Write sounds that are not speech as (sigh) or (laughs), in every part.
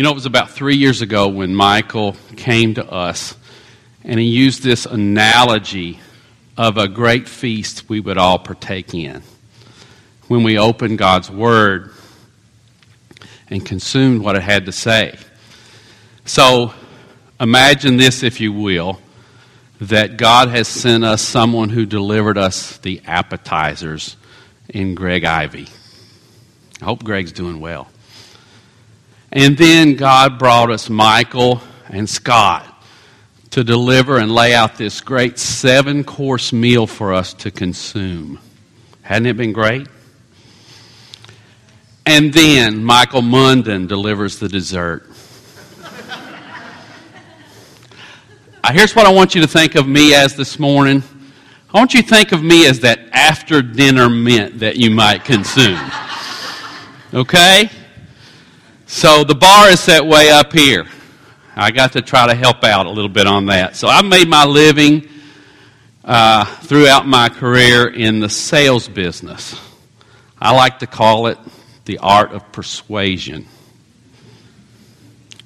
You know, it was about three years ago when Michael came to us and he used this analogy of a great feast we would all partake in. When we opened God's Word and consumed what it had to say. So imagine this, if you will, that God has sent us someone who delivered us the appetizers in Greg Ivy. I hope Greg's doing well. And then God brought us Michael and Scott to deliver and lay out this great seven course meal for us to consume. Hadn't it been great? And then Michael Munden delivers the dessert. (laughs) Uh, here's what I want you to think of me as this morning. I want you to think of me as that after dinner mint that you might consume. (laughs) Okay? So the bar is set way up here. I got to try to help out a little bit on that. So I've made my living uh, throughout my career in the sales business. I like to call it the art of persuasion.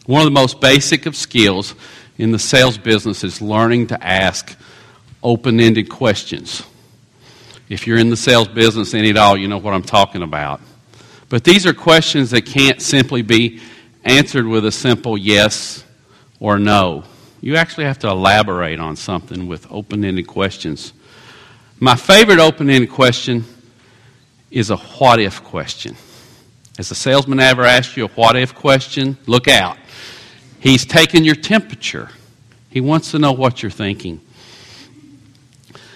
One of the most basic of skills in the sales business is learning to ask open ended questions. If you're in the sales business any at all, you know what I'm talking about. But these are questions that can't simply be answered with a simple yes or no. You actually have to elaborate on something with open ended questions. My favorite open ended question is a what if question. Has a salesman ever asked you a what if question? Look out. He's taking your temperature. He wants to know what you're thinking.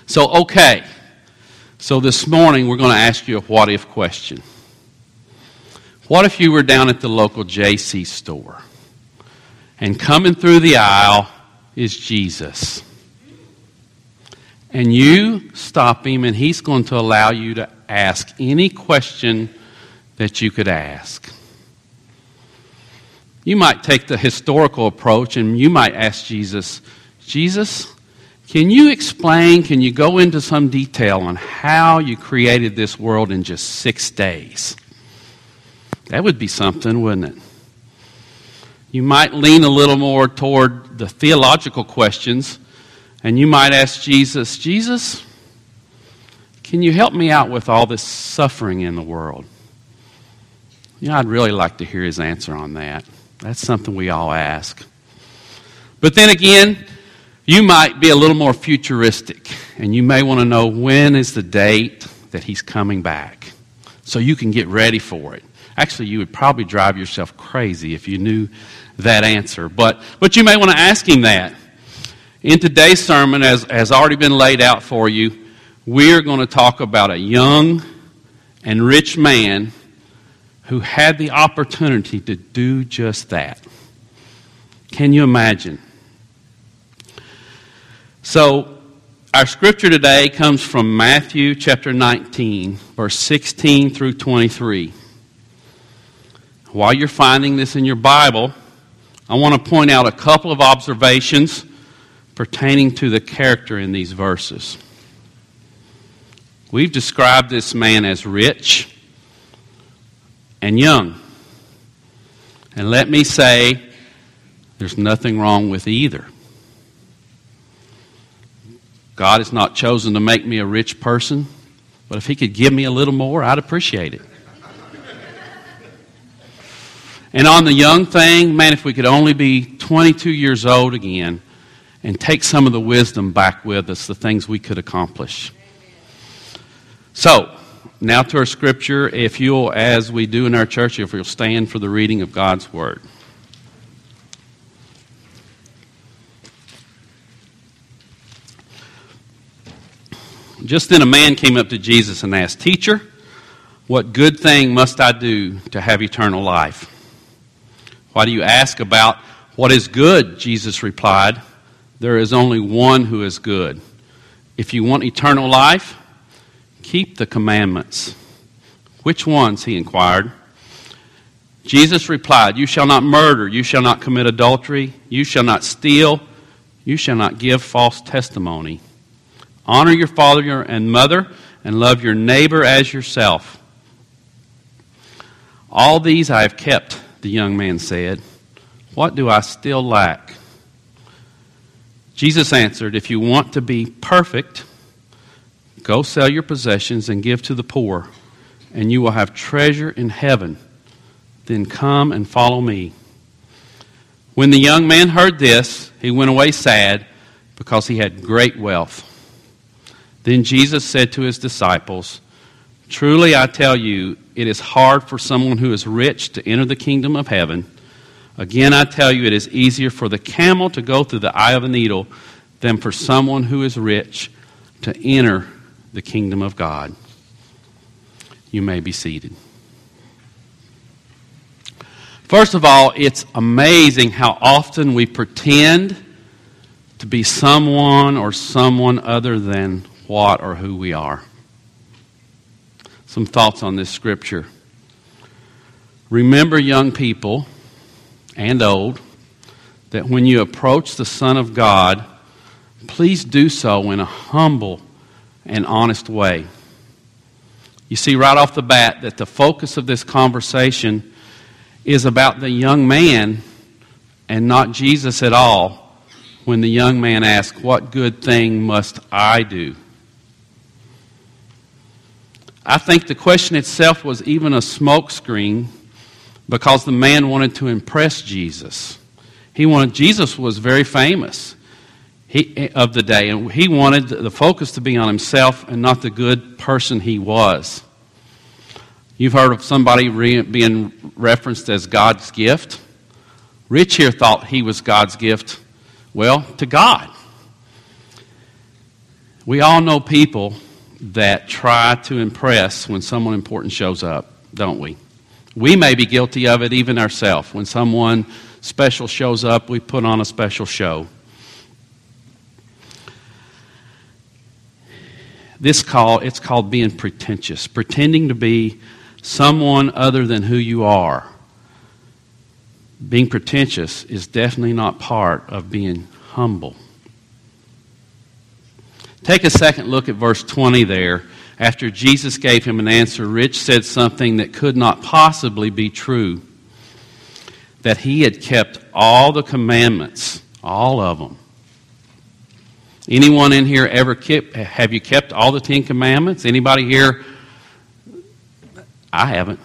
So, okay. So this morning we're going to ask you a what if question. What if you were down at the local JC store and coming through the aisle is Jesus? And you stop him and he's going to allow you to ask any question that you could ask. You might take the historical approach and you might ask Jesus, Jesus, can you explain, can you go into some detail on how you created this world in just six days? That would be something, wouldn't it? You might lean a little more toward the theological questions and you might ask Jesus, Jesus, can you help me out with all this suffering in the world? You know, I'd really like to hear his answer on that. That's something we all ask. But then again, you might be a little more futuristic, and you may want to know when is the date that he's coming back so you can get ready for it. Actually, you would probably drive yourself crazy if you knew that answer. But, but you may want to ask him that. In today's sermon, as has already been laid out for you, we're going to talk about a young and rich man who had the opportunity to do just that. Can you imagine? So, our scripture today comes from Matthew chapter 19, verse 16 through 23. While you're finding this in your Bible, I want to point out a couple of observations pertaining to the character in these verses. We've described this man as rich and young. And let me say, there's nothing wrong with either. God has not chosen to make me a rich person, but if He could give me a little more, I'd appreciate it. And on the young thing, man, if we could only be 22 years old again and take some of the wisdom back with us, the things we could accomplish. So, now to our scripture. If you'll, as we do in our church, if you'll stand for the reading of God's Word. Just then a man came up to Jesus and asked, Teacher, what good thing must I do to have eternal life? Why do you ask about what is good? Jesus replied, There is only one who is good. If you want eternal life, keep the commandments. Which ones? he inquired. Jesus replied, You shall not murder, you shall not commit adultery, you shall not steal, you shall not give false testimony. Honor your father and mother, and love your neighbor as yourself. All these I have kept, the young man said. What do I still lack? Jesus answered, If you want to be perfect, go sell your possessions and give to the poor, and you will have treasure in heaven. Then come and follow me. When the young man heard this, he went away sad because he had great wealth. Then Jesus said to his disciples, Truly I tell you, it is hard for someone who is rich to enter the kingdom of heaven. Again, I tell you, it is easier for the camel to go through the eye of a needle than for someone who is rich to enter the kingdom of God. You may be seated. First of all, it's amazing how often we pretend to be someone or someone other than what or who we are. Some thoughts on this scripture. Remember, young people and old, that when you approach the Son of God, please do so in a humble and honest way. You see right off the bat that the focus of this conversation is about the young man and not Jesus at all when the young man asks, What good thing must I do? I think the question itself was even a smokescreen because the man wanted to impress Jesus. He wanted Jesus was very famous he, of the day, and he wanted the focus to be on himself and not the good person he was. You've heard of somebody re, being referenced as God's gift. Rich here thought he was God's gift, well, to God. We all know people that try to impress when someone important shows up, don't we? We may be guilty of it even ourselves. When someone special shows up, we put on a special show. This call, it's called being pretentious, pretending to be someone other than who you are. Being pretentious is definitely not part of being humble. Take a second look at verse 20 there. After Jesus gave him an answer, Rich said something that could not possibly be true that he had kept all the commandments, all of them. Anyone in here ever kept, have you kept all the Ten Commandments? Anybody here? I haven't.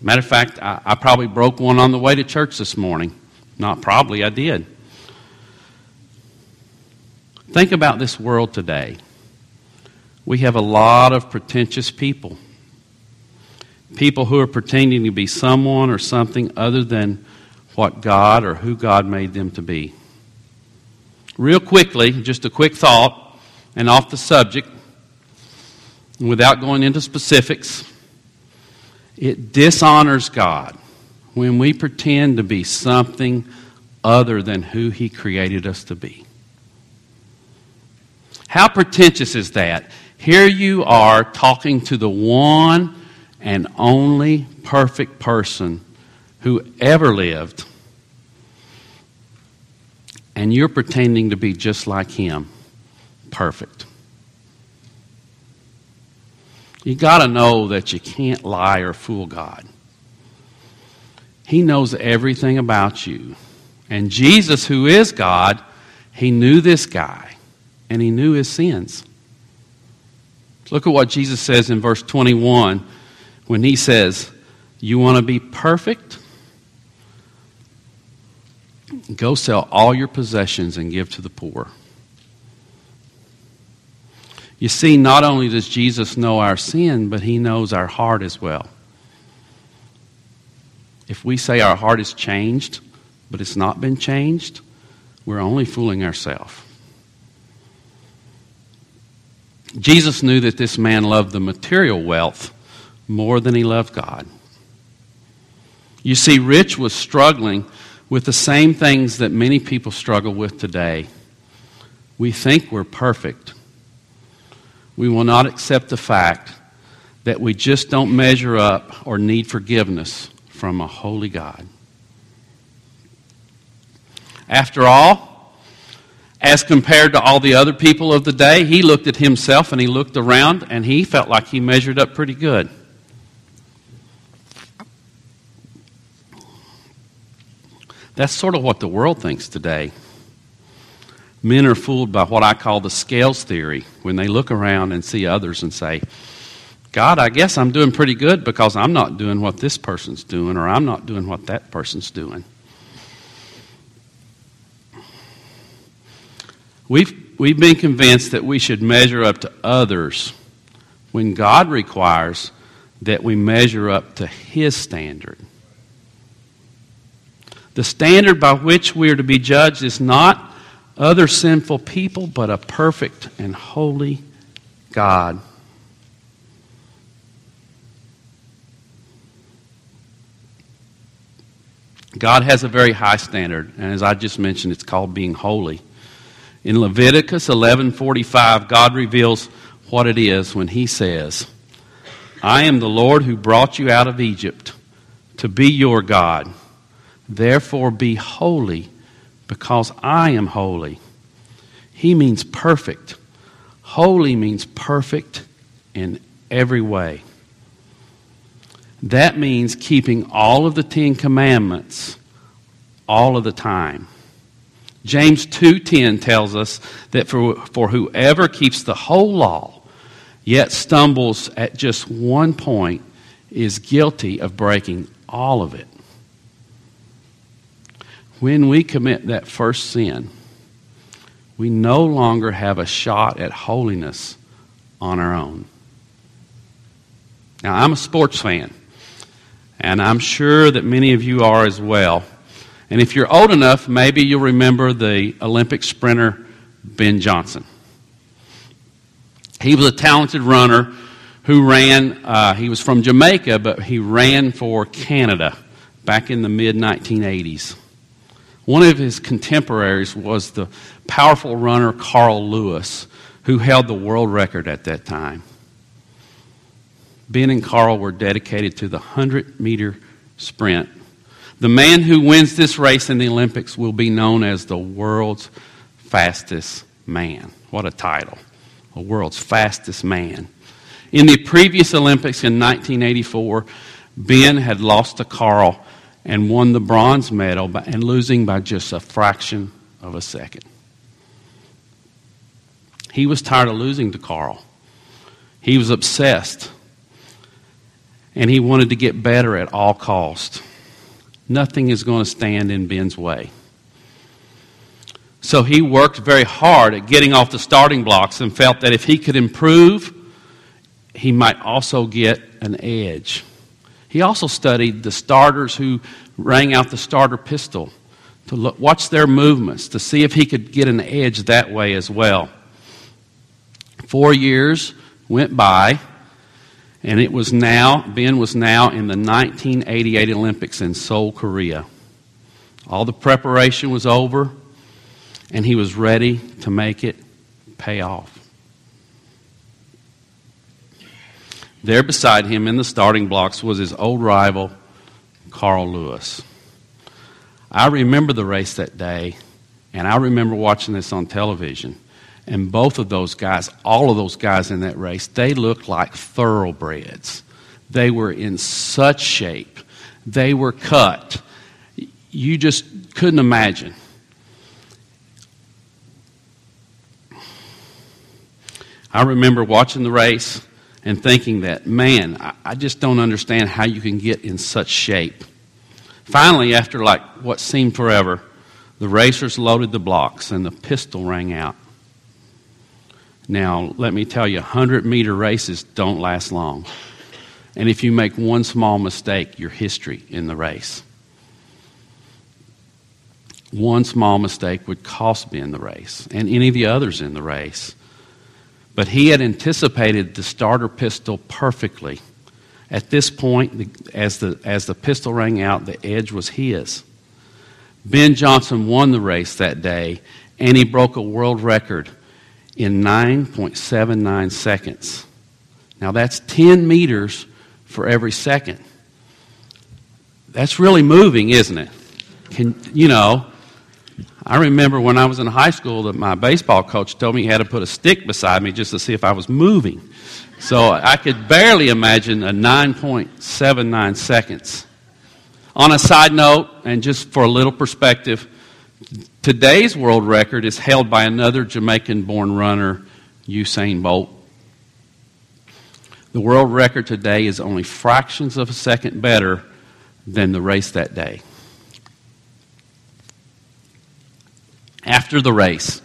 Matter of fact, I, I probably broke one on the way to church this morning. Not probably, I did. Think about this world today. We have a lot of pretentious people. People who are pretending to be someone or something other than what God or who God made them to be. Real quickly, just a quick thought, and off the subject, without going into specifics, it dishonors God when we pretend to be something other than who He created us to be. How pretentious is that? Here you are talking to the one and only perfect person who ever lived, and you're pretending to be just like him perfect. You got to know that you can't lie or fool God. He knows everything about you. And Jesus, who is God, he knew this guy and he knew his sins. Look at what Jesus says in verse 21 when he says, You want to be perfect? Go sell all your possessions and give to the poor. You see, not only does Jesus know our sin, but he knows our heart as well. If we say our heart is changed, but it's not been changed, we're only fooling ourselves. Jesus knew that this man loved the material wealth more than he loved God. You see, Rich was struggling with the same things that many people struggle with today. We think we're perfect. We will not accept the fact that we just don't measure up or need forgiveness from a holy God. After all, as compared to all the other people of the day, he looked at himself and he looked around and he felt like he measured up pretty good. That's sort of what the world thinks today. Men are fooled by what I call the scales theory when they look around and see others and say, God, I guess I'm doing pretty good because I'm not doing what this person's doing or I'm not doing what that person's doing. We've, we've been convinced that we should measure up to others when God requires that we measure up to His standard. The standard by which we are to be judged is not other sinful people, but a perfect and holy God. God has a very high standard, and as I just mentioned, it's called being holy. In Leviticus 11:45, God reveals what it is when he says, "I am the Lord who brought you out of Egypt to be your God. Therefore be holy, because I am holy. He means perfect. Holy means perfect in every way. That means keeping all of the Ten Commandments all of the time. James 2:10 tells us that for, for whoever keeps the whole law yet stumbles at just one point is guilty of breaking all of it when we commit that first sin, we no longer have a shot at holiness on our own. Now, I'm a sports fan, and I'm sure that many of you are as well. And if you're old enough, maybe you'll remember the Olympic sprinter Ben Johnson. He was a talented runner who ran, uh, he was from Jamaica, but he ran for Canada back in the mid 1980s. One of his contemporaries was the powerful runner Carl Lewis, who held the world record at that time. Ben and Carl were dedicated to the 100 meter sprint. The man who wins this race in the Olympics will be known as the world's fastest man. What a title! The world's fastest man. In the previous Olympics in 1984, Ben had lost to Carl and won the bronze medal by, and losing by just a fraction of a second. He was tired of losing to Carl. He was obsessed. And he wanted to get better at all cost. Nothing is going to stand in Ben's way. So he worked very hard at getting off the starting blocks and felt that if he could improve, he might also get an edge. He also studied the starters who rang out the starter pistol to look, watch their movements to see if he could get an edge that way as well. Four years went by, and it was now, Ben was now in the 1988 Olympics in Seoul, Korea. All the preparation was over, and he was ready to make it pay off. There beside him in the starting blocks was his old rival, Carl Lewis. I remember the race that day, and I remember watching this on television. And both of those guys, all of those guys in that race, they looked like thoroughbreds. They were in such shape. They were cut. You just couldn't imagine. I remember watching the race and thinking that, man, I, just don't understand how you can get in such shape. Finally, after like what seemed forever, the racers loaded the blocks and the pistol rang out. Now, let me tell you, 100 meter races don't last long. And if you make one small mistake, your history in the race. One small mistake would cost Ben the race and any of the others in the race. But he had anticipated the starter pistol perfectly. At this point, as the, as the pistol rang out, the edge was his. Ben Johnson won the race that day, and he broke a world record in 9.79 seconds. Now, that's 10 meters for every second. That's really moving, isn't it? Can, you know, I remember when I was in high school that my baseball coach told me he had to put a stick beside me just to see if I was moving. So I could barely imagine a 9.79 seconds. On a side note, and just for a little perspective, today's world record is held by another Jamaican born runner, Usain Bolt. The world record today is only fractions of a second better than the race that day. After the race,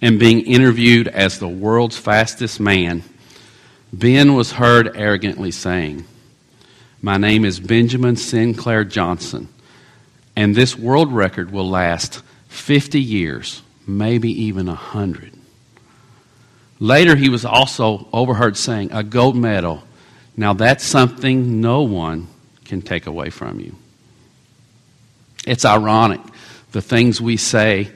and being interviewed as the world's fastest man, Ben was heard arrogantly saying, My name is Benjamin Sinclair Johnson, and this world record will last 50 years, maybe even 100. Later, he was also overheard saying, A gold medal. Now, that's something no one can take away from you. It's ironic the things we say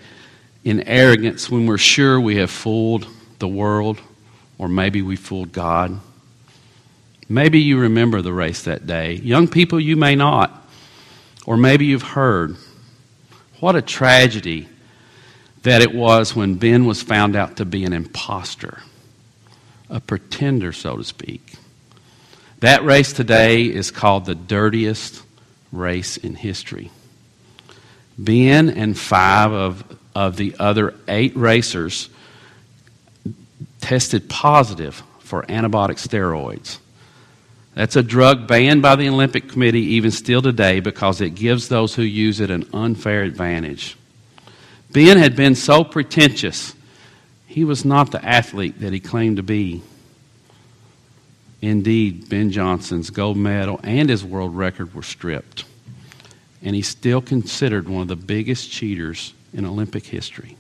in arrogance when we're sure we have fooled the world or maybe we fooled God. Maybe you remember the race that day. Young people, you may not. Or maybe you've heard. What a tragedy that it was when Ben was found out to be an impostor, a pretender, so to speak. That race today is called the dirtiest race in history. Ben and five of, of the other eight racers tested positive for antibiotic steroids. That's a drug banned by the Olympic Committee even still today because it gives those who use it an unfair advantage. Ben had been so pretentious, he was not the athlete that he claimed to be. Indeed, Ben Johnson's gold medal and his world record were stripped. And he's still considered one of the biggest cheaters in Olympic history.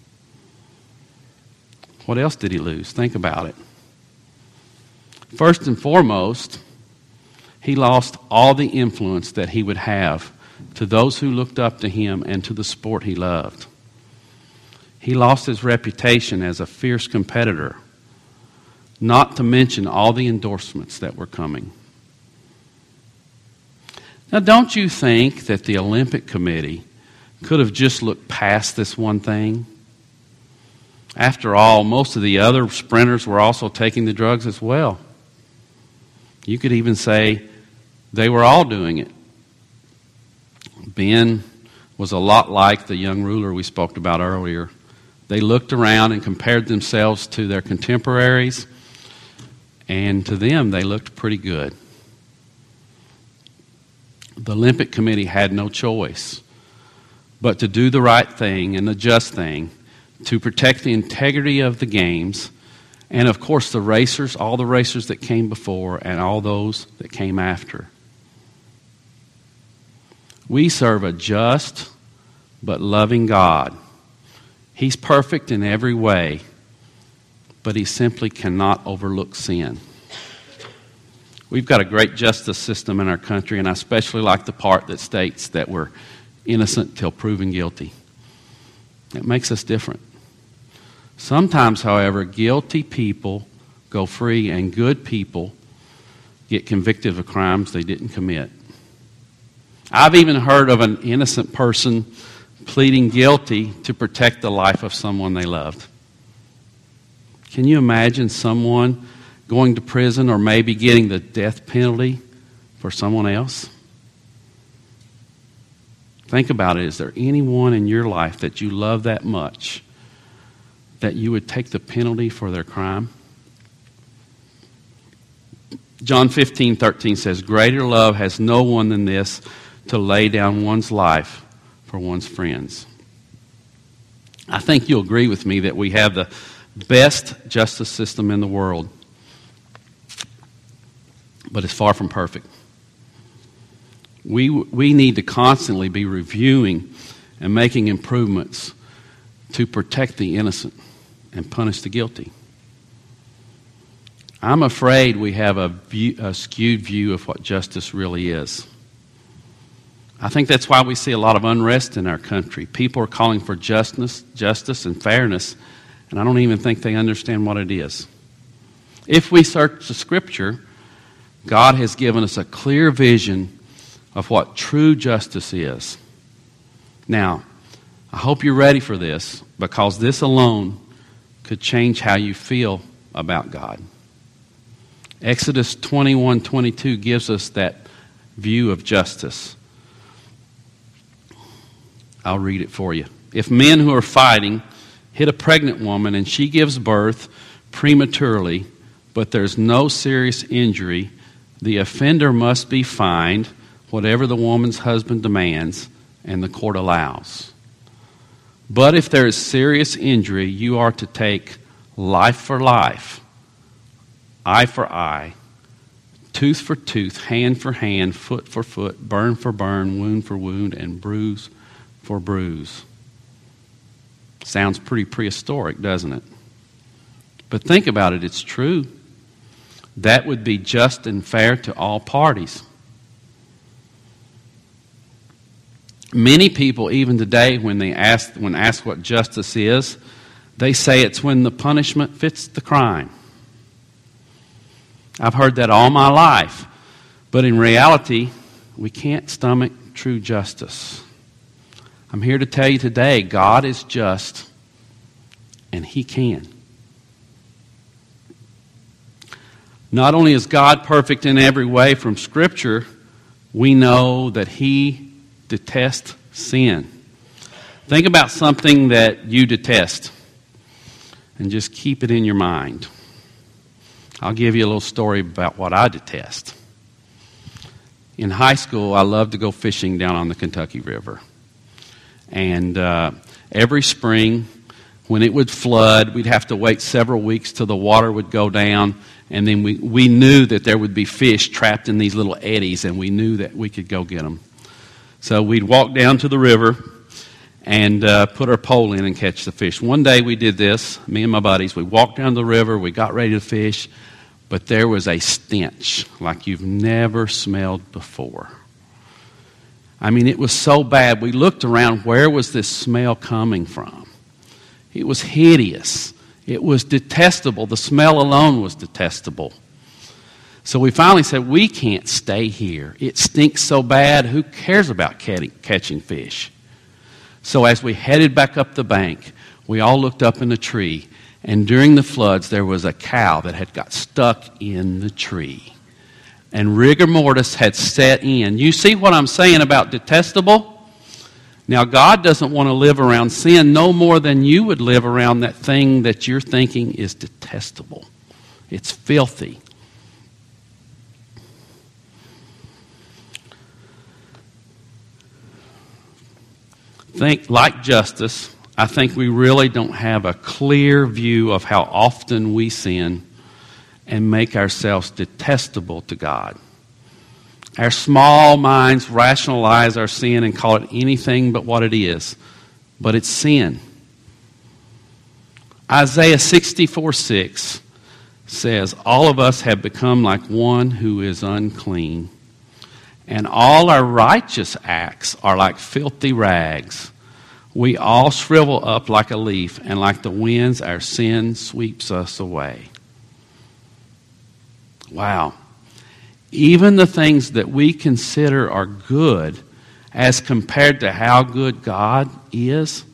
What else did he lose? Think about it. First and foremost, he lost all the influence that he would have to those who looked up to him and to the sport he loved. He lost his reputation as a fierce competitor, not to mention all the endorsements that were coming. Now, don't you think that the Olympic Committee could have just looked past this one thing? After all, most of the other sprinters were also taking the drugs as well. You could even say they were all doing it. Ben was a lot like the young ruler we spoke about earlier. They looked around and compared themselves to their contemporaries, and to them, they looked pretty good. The Olympic Committee had no choice but to do the right thing and the just thing to protect the integrity of the games, and of course, the racers, all the racers that came before, and all those that came after. We serve a just but loving God. He's perfect in every way, but he simply cannot overlook sin. We've got a great justice system in our country, and I especially like the part that states that we're innocent till proven guilty. It makes us different. Sometimes, however, guilty people go free and good people get convicted of crimes they didn't commit. I've even heard of an innocent person pleading guilty to protect the life of someone they loved. Can you imagine someone going to prison or maybe getting the death penalty for someone else? Think about it. Is there anyone in your life that you love that much that you would take the penalty for their crime? John 15, 13 says, Greater love has no one than this to lay down one's life for one's friends. I think you'll agree with me that we have the best justice system in the world, but it's far from perfect. We, we need to constantly be reviewing and making improvements to protect the innocent and punish the guilty. I'm afraid we have a, view, a, skewed view of what justice really is. I think that's why we see a lot of unrest in our country. People are calling for justice, justice and fairness, and I don't even think they understand what it is. If we search the scripture, God has given us a clear vision of what true justice is. Now, I hope you're ready for this because this alone could change how you feel about God. Exodus 21 22 gives us that view of justice. I'll read it for you. If men who are fighting hit a pregnant woman and she gives birth prematurely, but there's no serious injury, the offender must be fined whatever the woman's husband demands and the court allows. But if there is serious injury, you are to take life for life, eye for eye, tooth for tooth, hand for hand, foot for foot, burn for burn, wound for wound, and bruise for bruise. Sounds pretty prehistoric, doesn't it? But think about it, it's true. That would be just and fair to all parties. Many people, even today, when they ask when asked what justice is, they say it's when the punishment fits the crime. I've heard that all my life. But in reality, we can't stomach true justice. I'm here to tell you today God is just, and He can. Not only is God perfect in every way from Scripture, we know that He detests sin. Think about something that you detest and just keep it in your mind. I'll give you a little story about what I detest. In high school, I loved to go fishing down on the Kentucky River. And uh, every spring, when it would flood, we'd have to wait several weeks till the water would go down. And then we, we knew that there would be fish trapped in these little eddies, and we knew that we could go get them. So we'd walk down to the river and uh, put our pole in and catch the fish. One day we did this, me and my buddies. We walked down the river, we got ready to fish, but there was a stench like you've never smelled before. I mean, it was so bad. We looked around, where was this smell coming from? It was hideous. It was detestable. The smell alone was detestable. So we finally said, We can't stay here. It stinks so bad. Who cares about catching fish? So as we headed back up the bank, we all looked up in the tree, and during the floods, there was a cow that had got stuck in the tree. And rigor mortis had set in. You see what I'm saying about detestable? Now, God doesn't want to live around sin no more than you would live around that thing that you're thinking is detestable. It's filthy. think, like justice, I think we really don't have a clear view of how often we sin and make ourselves detestable to God. Our small minds rationalize our sin and call it anything but what it is. But it's sin. Isaiah 64 6 says, All of us have become like one who is unclean and all our righteous acts are like filthy rags. We all shrivel up like a leaf, and like the winds, our sin sweeps us away. Wow. Even the things that we consider are good, as compared to how good God is,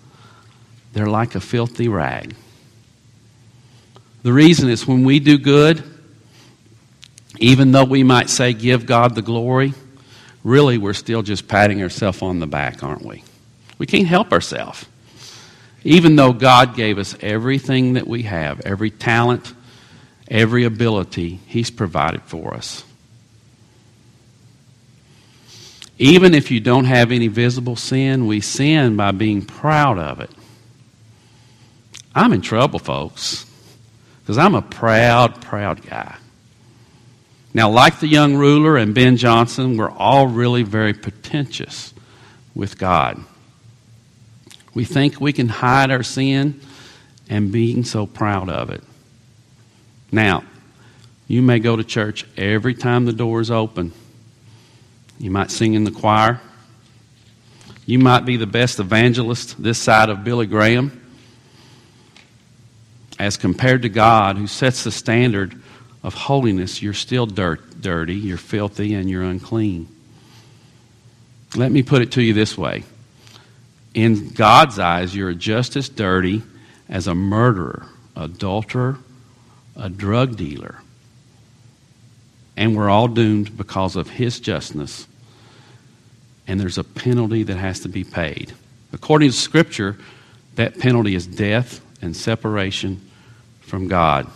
they're like a filthy rag. The reason is when we do good, even though we might say, give God the glory, really we're still just patting ourselves on the back, aren't we? We can't help ourselves. Even though God gave us everything that we have, every talent, every ability, He's provided for us. Even if you don't have any visible sin, we sin by being proud of it. I'm in trouble, folks, because I'm a proud, proud guy. Now, like the young ruler and Ben Johnson, we're all really very pretentious with God. We think we can hide our sin and being so proud of it. Now, you may go to church every time the door is open. You might sing in the choir. You might be the best evangelist this side of Billy Graham. As compared to God, who sets the standard of holiness, you're still dirt, dirty, you're filthy, and you're unclean. Let me put it to you this way In God's eyes, you're just as dirty as a murderer, adulterer, a drug dealer. And we're all doomed because of His justness. And there's a penalty that has to be paid. According to Scripture, that penalty is death and separation from God.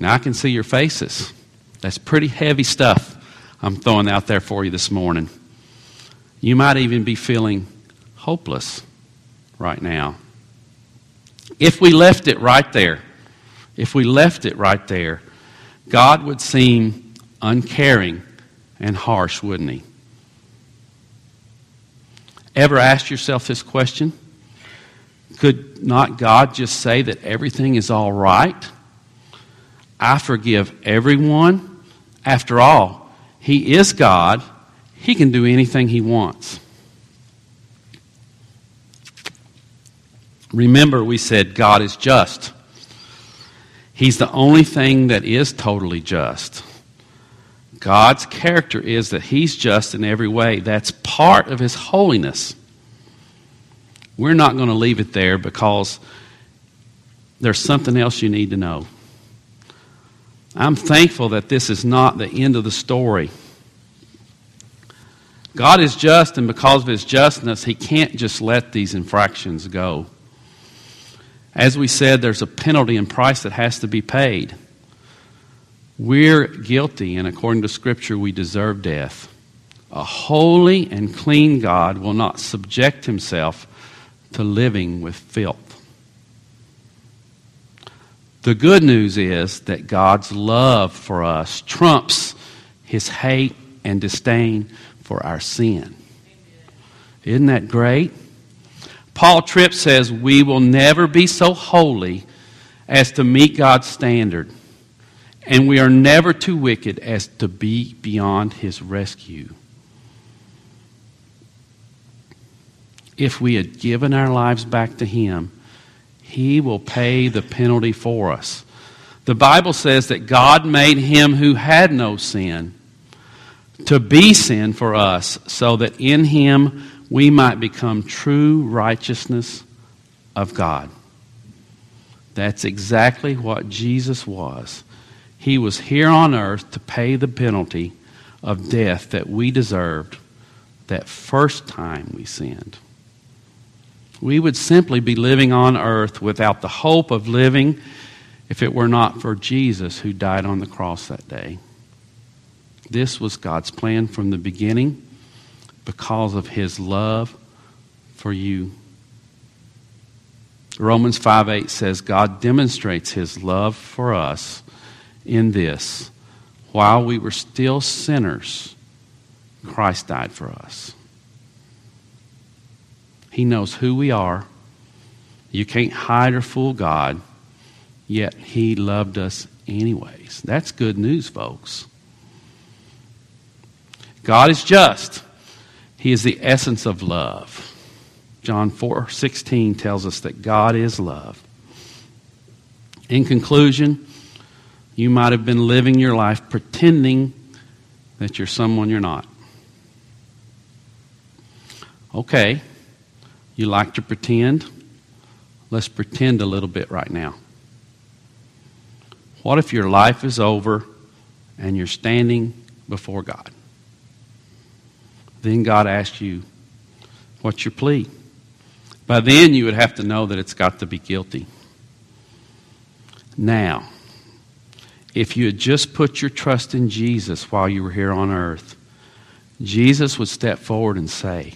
Now, I can see your faces. That's pretty heavy stuff I'm throwing out there for you this morning. You might even be feeling hopeless right now. If we left it right there, if we left it right there, God would seem uncaring and harsh, wouldn't He? Ever asked yourself this question? Could not God just say that everything is all right? I forgive everyone. After all, He is God. He can do anything He wants. Remember, we said God is just. He's the only thing that is totally just. God's character is that He's just in every way. That's part of His holiness. We're not going to leave it there because there's something else you need to know. I'm thankful that this is not the end of the story. God is just, and because of His justness, He can't just let these infractions go. As we said, there's a penalty and price that has to be paid. We're guilty, and according to Scripture, we deserve death. A holy and clean God will not subject himself to living with filth. The good news is that God's love for us trumps his hate and disdain for our sin. Isn't that great? Paul Tripp says we will never be so holy as to meet God's standard and we are never too wicked as to be beyond his rescue. If we had given our lives back to him, he will pay the penalty for us. The Bible says that God made him who had no sin to be sin for us, so that in him we might become true righteousness of God. That's exactly what Jesus was. He was here on earth to pay the penalty of death that we deserved that first time we sinned. We would simply be living on earth without the hope of living if it were not for Jesus who died on the cross that day. This was God's plan from the beginning because of his love for you. Romans 5 8 says, God demonstrates his love for us in this while we were still sinners, Christ died for us. He knows who we are. You can't hide or fool God, yet He loved us anyways. That's good news, folks. God is just. He is the essence of love. John 4 16 tells us that God is love. In conclusion, you might have been living your life pretending that you're someone you're not. Okay, you like to pretend? Let's pretend a little bit right now. What if your life is over and you're standing before God? Then God asks you, What's your plea? By then, you would have to know that it's got to be guilty. Now, if you had just put your trust in Jesus while you were here on earth, Jesus would step forward and say,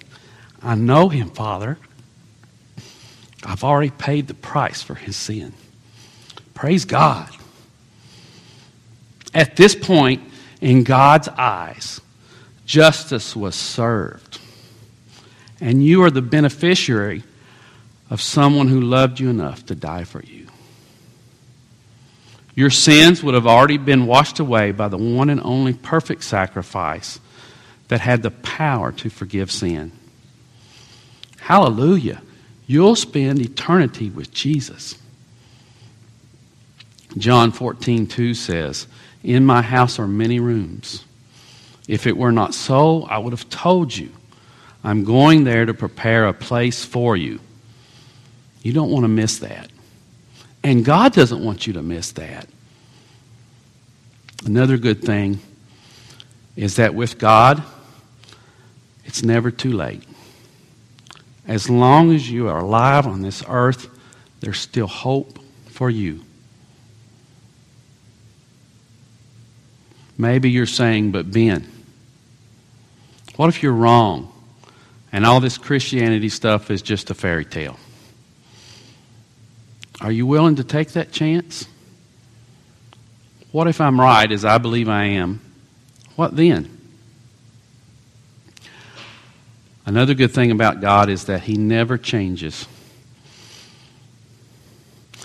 I know him, Father. I've already paid the price for his sin. Praise God. At this point, in God's eyes, justice was served. And you are the beneficiary of someone who loved you enough to die for you. Your sins would have already been washed away by the one and only perfect sacrifice that had the power to forgive sin. Hallelujah. You'll spend eternity with Jesus. John 14, 2 says, In my house are many rooms. If it were not so, I would have told you. I'm going there to prepare a place for you. You don't want to miss that. And God doesn't want you to miss that. Another good thing is that with God, it's never too late. As long as you are alive on this earth, there's still hope for you. Maybe you're saying, but Ben, what if you're wrong and all this Christianity stuff is just a fairy tale? Are you willing to take that chance? What if I'm right, as I believe I am? What then? Another good thing about God is that He never changes.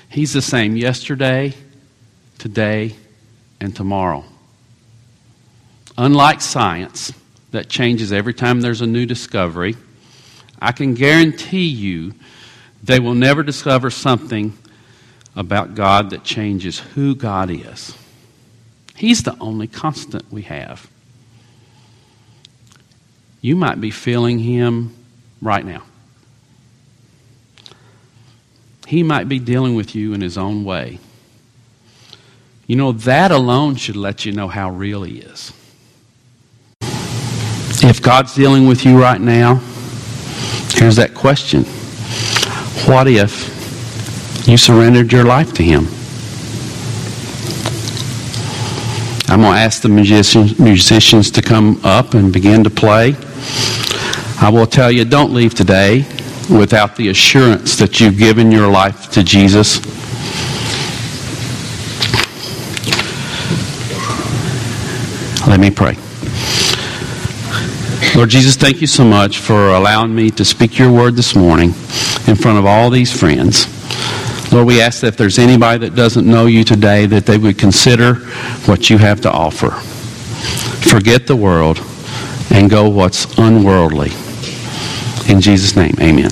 He's the same yesterday, today, and tomorrow. Unlike science, that changes every time there's a new discovery, I can guarantee you they will never discover something about God that changes who God is. He's the only constant we have. You might be feeling Him right now. He might be dealing with you in His own way. You know, that alone should let you know how real He is. If God's dealing with you right now, here's that question What if you surrendered your life to Him? I'm going to ask the musicians, to come up and begin to play. I will tell you, don't leave today without the assurance that you've given your life to Jesus. Let me pray. Lord Jesus, thank you so much for allowing me to speak your word this morning in front of all these friends. Lord, we ask that if there's anybody that doesn't know you today, that they would consider what you have to offer. Forget the world and go what's unworldly. In Jesus' name, amen.